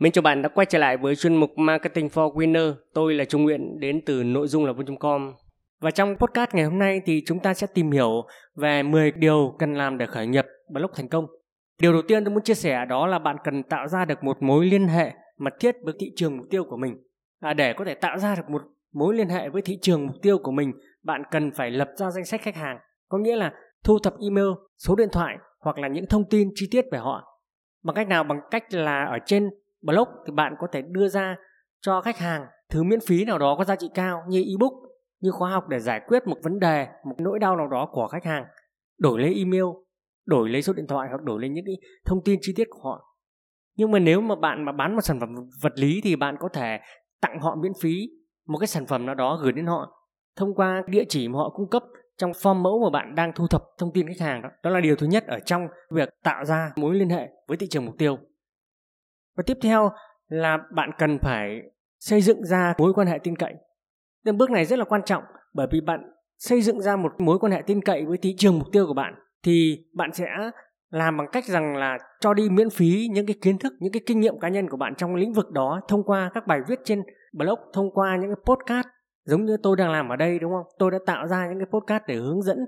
Mình chào bạn đã quay trở lại với chuyên mục Marketing for Winner. Tôi là Trung Nguyễn đến từ nội dung là vun.com. Và trong podcast ngày hôm nay thì chúng ta sẽ tìm hiểu về 10 điều cần làm để khởi nghiệp blog thành công. Điều đầu tiên tôi muốn chia sẻ đó là bạn cần tạo ra được một mối liên hệ mật thiết với thị trường mục tiêu của mình. À, để có thể tạo ra được một mối liên hệ với thị trường mục tiêu của mình, bạn cần phải lập ra danh sách khách hàng. Có nghĩa là thu thập email, số điện thoại hoặc là những thông tin chi tiết về họ. Bằng cách nào? Bằng cách là ở trên blog thì bạn có thể đưa ra cho khách hàng thứ miễn phí nào đó có giá trị cao như ebook, như khóa học để giải quyết một vấn đề, một nỗi đau nào đó của khách hàng. Đổi lấy email, đổi lấy số điện thoại hoặc đổi lấy những cái thông tin chi tiết của họ. Nhưng mà nếu mà bạn mà bán một sản phẩm vật lý thì bạn có thể tặng họ miễn phí một cái sản phẩm nào đó gửi đến họ thông qua địa chỉ mà họ cung cấp trong form mẫu mà bạn đang thu thập thông tin khách hàng đó. Đó là điều thứ nhất ở trong việc tạo ra mối liên hệ với thị trường mục tiêu. Và tiếp theo là bạn cần phải xây dựng ra mối quan hệ tin cậy. Nên bước này rất là quan trọng bởi vì bạn xây dựng ra một mối quan hệ tin cậy với thị trường mục tiêu của bạn thì bạn sẽ làm bằng cách rằng là cho đi miễn phí những cái kiến thức, những cái kinh nghiệm cá nhân của bạn trong lĩnh vực đó thông qua các bài viết trên blog, thông qua những cái podcast giống như tôi đang làm ở đây đúng không? Tôi đã tạo ra những cái podcast để hướng dẫn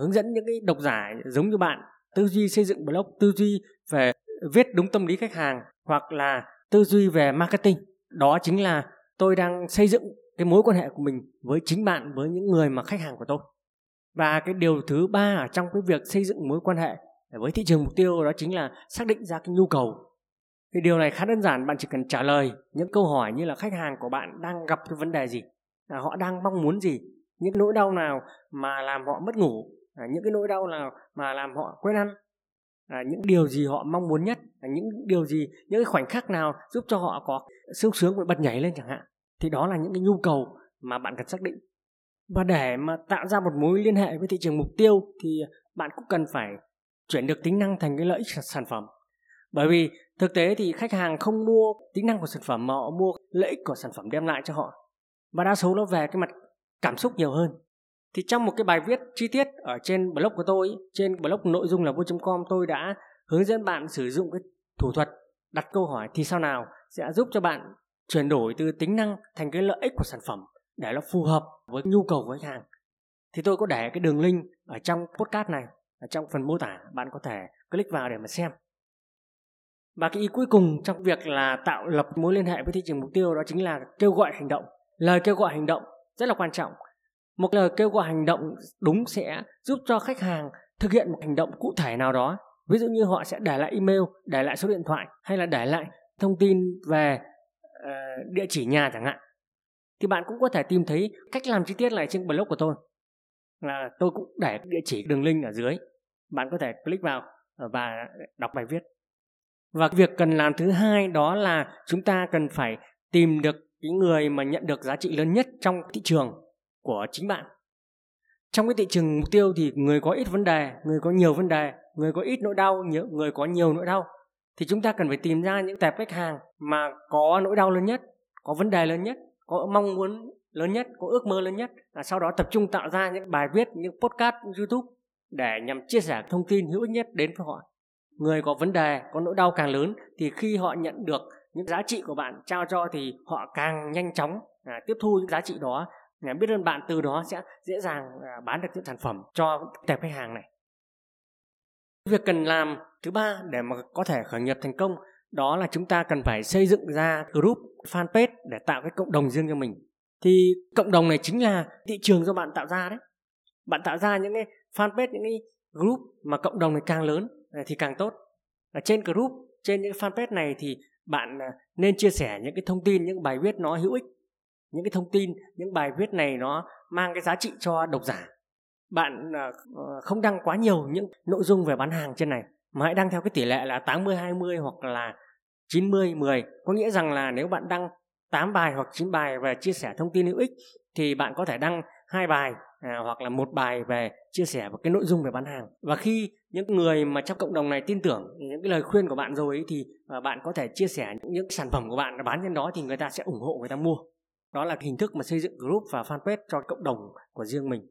hướng dẫn những cái độc giả giống như bạn tư duy xây dựng blog, tư duy về viết đúng tâm lý khách hàng hoặc là tư duy về marketing. Đó chính là tôi đang xây dựng cái mối quan hệ của mình với chính bạn, với những người mà khách hàng của tôi. Và cái điều thứ ba ở trong cái việc xây dựng mối quan hệ với thị trường mục tiêu đó chính là xác định ra cái nhu cầu. Thì điều này khá đơn giản, bạn chỉ cần trả lời những câu hỏi như là khách hàng của bạn đang gặp cái vấn đề gì, là họ đang mong muốn gì, những nỗi đau nào mà làm họ mất ngủ, à, những cái nỗi đau nào mà làm họ quên ăn, à, những điều gì họ mong muốn nhất à, những điều gì những cái khoảnh khắc nào giúp cho họ có sung sướng và bật nhảy lên chẳng hạn thì đó là những cái nhu cầu mà bạn cần xác định. Và để mà tạo ra một mối liên hệ với thị trường mục tiêu thì bạn cũng cần phải chuyển được tính năng thành cái lợi ích sản phẩm. Bởi vì thực tế thì khách hàng không mua tính năng của sản phẩm mà họ mua lợi ích của sản phẩm đem lại cho họ. Và đa số nó về cái mặt cảm xúc nhiều hơn thì trong một cái bài viết chi tiết ở trên blog của tôi, trên blog nội dung là vui.com tôi đã hướng dẫn bạn sử dụng cái thủ thuật đặt câu hỏi thì sao nào sẽ giúp cho bạn chuyển đổi từ tính năng thành cái lợi ích của sản phẩm để nó phù hợp với nhu cầu của khách hàng. Thì tôi có để cái đường link ở trong podcast này, ở trong phần mô tả, bạn có thể click vào để mà xem. Và cái ý cuối cùng trong việc là tạo lập mối liên hệ với thị trường mục tiêu đó chính là kêu gọi hành động. Lời kêu gọi hành động rất là quan trọng một lời kêu gọi hành động đúng sẽ giúp cho khách hàng thực hiện một hành động cụ thể nào đó. Ví dụ như họ sẽ để lại email để lại số điện thoại hay là để lại thông tin về uh, địa chỉ nhà chẳng hạn. Thì bạn cũng có thể tìm thấy cách làm chi tiết lại trên blog của tôi. Là tôi cũng để địa chỉ đường link ở dưới. Bạn có thể click vào ờ, và đọc bài viết. Và việc cần làm thứ hai đó là chúng ta cần phải tìm được cái người mà nhận được giá trị lớn nhất trong thị trường của chính bạn. Trong cái thị trường mục tiêu thì người có ít vấn đề người có nhiều vấn đề người có ít nỗi đau người có nhiều nỗi đau thì chúng ta cần phải tìm ra những tệp khách hàng mà có nỗi đau lớn nhất có vấn đề lớn nhất có mong muốn lớn nhất có ước mơ lớn nhất và sau đó tập trung tạo ra những bài viết những podcast youtube để nhằm chia sẻ thông tin hữu ích nhất đến với họ. Người có vấn đề có nỗi đau càng lớn thì khi họ nhận được những giá trị của bạn trao cho thì họ càng nhanh chóng à, tiếp thu những giá trị đó biết ơn bạn từ đó sẽ dễ dàng à, bán được những sản phẩm cho tệp khách hàng này. Việc cần làm thứ ba để mà có thể khởi nghiệp thành công, đó là chúng ta cần phải xây dựng ra group fanpage để tạo cái cộng đồng riêng cho mình. Thì cộng đồng này chính là thị trường do bạn tạo ra đấy. Bạn tạo ra những cái fanpage, những cái group mà cộng đồng này càng lớn à, thì càng tốt. Ở trên group, trên những fanpage này thì bạn à, nên chia sẻ những cái thông tin, những bài viết nó hữu ích những cái thông tin những bài viết này nó mang cái giá trị cho độc giả. Bạn ờ, ờ, không đăng quá nhiều những nội dung về bán hàng trên này mà hãy đăng theo cái tỷ lệ là 80 20 hoặc là 90 10 có nghĩa rằng là nếu bạn đăng 8 bài hoặc 9 bài về chia sẻ thông tin hữu ích thì bạn có thể đăng hai bài à, hoặc là một bài về chia sẻ một cái nội dung về bán hàng. Và khi những người mà trong cộng đồng này tin tưởng những cái lời khuyên của bạn rồi ấy, thì à, bạn có thể chia sẻ những, những sản phẩm của bạn bán trên đó thì người ta sẽ ủng hộ người ta mua đó là hình thức mà xây dựng group và fanpage cho cộng đồng của riêng mình.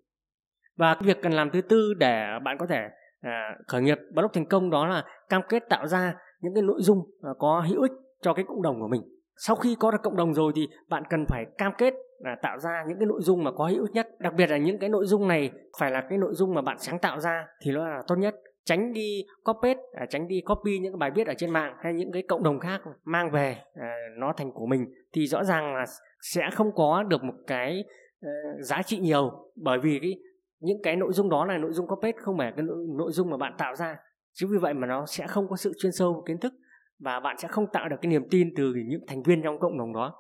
Và cái việc cần làm thứ tư để bạn có thể à, khởi nghiệp blog thành công đó là cam kết tạo ra những cái nội dung à, có hữu ích cho cái cộng đồng của mình. Sau khi có được cộng đồng rồi thì bạn cần phải cam kết là tạo ra những cái nội dung mà có hữu ích nhất. Đặc biệt là những cái nội dung này phải là cái nội dung mà bạn sáng tạo ra thì nó là tốt nhất tránh đi copy à, tránh đi copy những cái bài viết ở trên mạng hay những cái cộng đồng khác mang về à, nó thành của mình thì rõ ràng là sẽ không có được một cái ờ, giá trị nhiều. Bởi vì cái những cái nội dung đó là nội dung copy không phải cái nội, nội dung mà bạn tạo ra. Chính vì vậy mà nó sẽ không có sự chuyên sâu kiến thức và bạn sẽ không tạo được cái niềm tin từ những thành viên trong cộng đồng đó.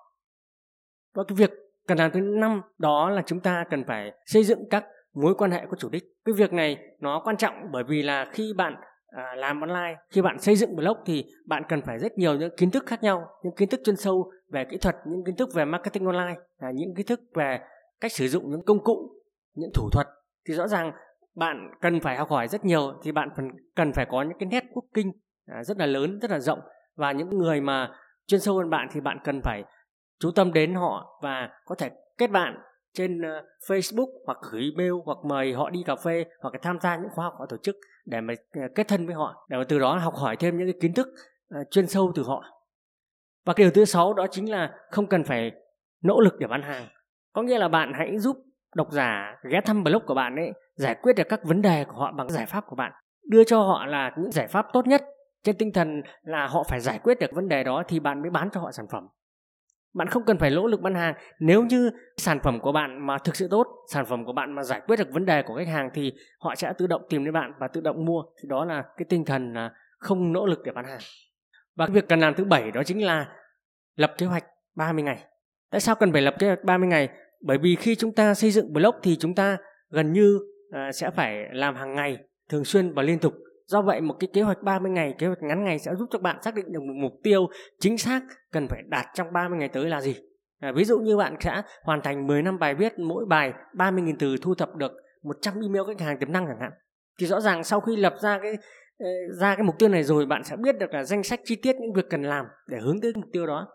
Và cái việc cần làm thứ năm đó là chúng ta cần phải xây dựng các mối quan hệ có chủ đích. Cái việc này nó quan trọng bởi vì là khi bạn à, làm online khi bạn xây dựng blog thì bạn cần phải rất nhiều những kiến thức khác nhau những kiến thức chuyên sâu về kỹ thuật những kiến thức về marketing online à, những kiến thức về cách sử dụng những công cụ những thủ thuật. Thì rõ ràng bạn cần phải học hỏi rất nhiều thì bạn cần phải có những cái nét quốc kinh à, rất là lớn rất là rộng. Và những người mà chuyên sâu hơn bạn thì bạn cần phải chú tâm đến họ và có thể kết bạn trên ờ, Facebook hoặc gửi mail hoặc mời họ đi cà phê hoặc tham gia những khóa học họ tổ chức để mà ờ, kết thân với họ, để mà từ đó học hỏi thêm những cái kiến thức ờ, chuyên sâu từ họ. Và cái điều thứ sáu đó chính là không cần phải nỗ lực để bán hàng. Có nghĩa là bạn hãy giúp độc giả ghé thăm blog của bạn ấy, giải quyết được các vấn đề của họ bằng giải pháp của bạn. Đưa cho họ là những giải pháp tốt nhất trên tinh thần là họ phải giải quyết được vấn đề đó thì bạn mới bán cho họ sản phẩm bạn không cần phải nỗ lực bán hàng. Nếu như sản phẩm của bạn mà thực sự tốt, sản phẩm của bạn mà giải quyết được vấn đề của khách hàng thì họ sẽ tự động tìm đến bạn và tự động mua. Thì đó là cái tinh thần là không nỗ lực để bán hàng. Và cái việc cần làm thứ bảy đó chính là lập kế hoạch 30 ngày. Tại sao cần phải lập kế hoạch 30 ngày? Bởi vì khi chúng ta xây dựng blog thì chúng ta gần như à, sẽ phải làm hàng ngày, thường xuyên và liên tục. Do vậy một cái kế hoạch 30 ngày, kế hoạch ngắn ngày sẽ giúp cho bạn xác định được một mục tiêu chính xác cần phải đạt trong 30 ngày tới là gì. À, ví dụ như bạn sẽ hoàn thành 10 năm bài viết, mỗi bài 30.000 từ thu thập được 100 email khách hàng tiềm năng chẳng hạn. Thì rõ ràng sau khi lập ra cái ờ, ra cái mục tiêu này rồi bạn sẽ biết được là danh sách chi tiết những việc cần làm để hướng tới mục tiêu đó.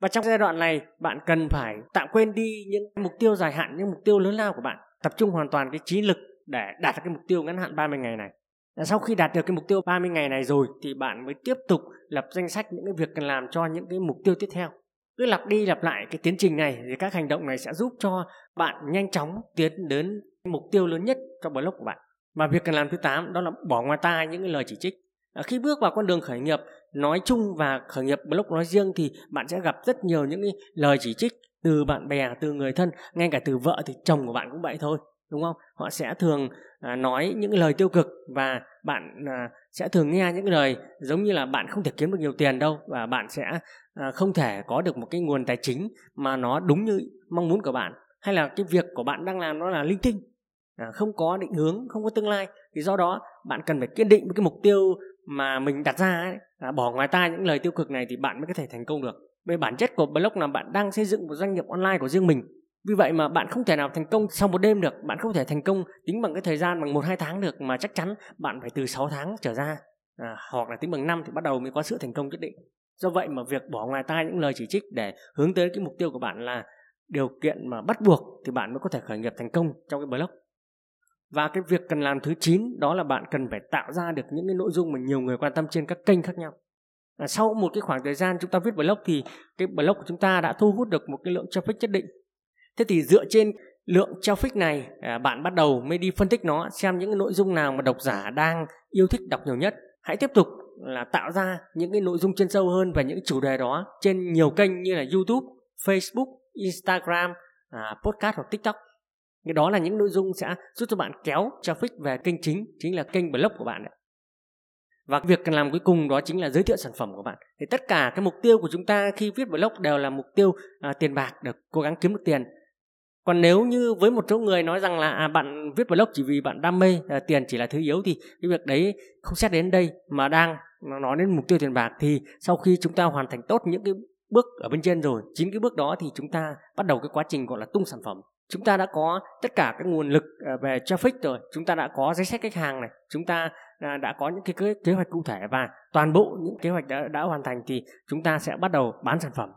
Và trong giai đoạn này bạn cần phải tạm quên đi những mục tiêu dài hạn, những mục tiêu lớn lao của bạn. Tập trung hoàn toàn cái trí lực để đạt được cái mục tiêu ngắn hạn 30 ngày này sau khi đạt được cái mục tiêu 30 ngày này rồi thì bạn mới tiếp tục lập danh sách những cái việc cần làm cho những cái mục tiêu tiếp theo. Cứ lặp đi lặp lại cái tiến trình này thì các hành động này sẽ giúp cho bạn nhanh chóng tiến đến mục tiêu lớn nhất cho blog của bạn. Và việc cần làm thứ 8 đó là bỏ ngoài tai những cái lời chỉ trích. À, khi bước vào con đường khởi nghiệp nói chung và khởi nghiệp blog nói riêng thì bạn sẽ gặp rất nhiều những cái lời chỉ trích từ bạn bè từ người thân ngay cả từ vợ thì chồng của bạn cũng vậy thôi đúng không? Họ sẽ thường à, nói những lời tiêu cực và bạn à, sẽ thường nghe những lời giống như là bạn không thể kiếm được nhiều tiền đâu và bạn sẽ à, không thể có được một cái nguồn tài chính mà nó đúng như mong muốn của bạn hay là cái việc của bạn đang làm nó là linh tinh à, không có định hướng không có tương lai. Thì do đó bạn cần phải kiên định với cái mục tiêu mà mình đặt ra ấy, à, bỏ ngoài tai những lời tiêu cực này thì bạn mới có thể thành công được. Về bản chất của blog là bạn đang xây dựng một doanh nghiệp online của riêng mình vì vậy mà bạn không thể nào thành công sau một đêm được, bạn không thể thành công tính bằng cái thời gian bằng một hai tháng được mà chắc chắn bạn phải từ 6 tháng trở ra à, hoặc là tính bằng năm thì bắt đầu mới có sự thành công nhất định. Do vậy mà việc bỏ ngoài tai những lời chỉ trích để hướng tới cái mục tiêu của bạn là điều kiện mà bắt buộc thì bạn mới có thể khởi nghiệp thành công trong cái blog. Và cái việc cần làm thứ 9 đó là bạn cần phải tạo ra được những cái nội dung mà nhiều người quan tâm trên các kênh khác nhau. À, sau một cái khoảng thời gian chúng ta viết blog thì cái blog của chúng ta đã thu hút được một cái lượng traffic nhất định thế thì dựa trên lượng traffic này à, bạn bắt đầu mới đi phân tích nó xem những nội dung nào mà độc giả đang yêu thích đọc nhiều nhất hãy tiếp tục là tạo ra những cái nội dung chuyên sâu hơn về những chủ đề đó trên nhiều kênh như là YouTube, Facebook, Instagram, à, podcast hoặc TikTok. Cái đó là những nội dung sẽ giúp cho bạn kéo traffic về kênh chính, chính là kênh blog của bạn. Đấy. Và việc cần làm cuối cùng đó chính là giới thiệu sản phẩm của bạn. Thì tất cả cái mục tiêu của chúng ta khi viết blog đều là mục tiêu à, tiền bạc, được cố gắng kiếm được tiền còn nếu như với một số người nói rằng là à, bạn viết blog chỉ vì bạn đam mê à, tiền chỉ là thứ yếu thì cái việc đấy không xét đến đây mà đang nói đến mục tiêu tiền bạc thì sau khi chúng ta hoàn thành tốt những cái bước ở bên trên rồi chín cái bước đó thì chúng ta bắt đầu cái quá trình gọi là tung sản phẩm. Chúng ta đã có tất cả các nguồn lực à, về traffic rồi chúng ta đã có danh sách khách hàng này chúng ta à, đã có những cái kế, kế hoạch cụ thể và toàn bộ những kế hoạch đã, đã hoàn thành thì chúng ta sẽ bắt đầu bán sản phẩm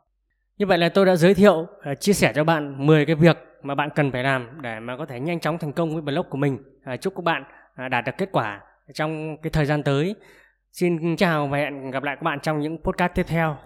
như vậy là tôi đã giới thiệu à, chia sẻ cho bạn 10 cái việc mà bạn cần phải làm để mà có thể nhanh chóng thành công với blog của mình. Uh, chúc các bạn uh, đạt được kết quả trong cái thời gian tới. Xin chào và hẹn gặp lại các bạn trong những podcast tiếp theo.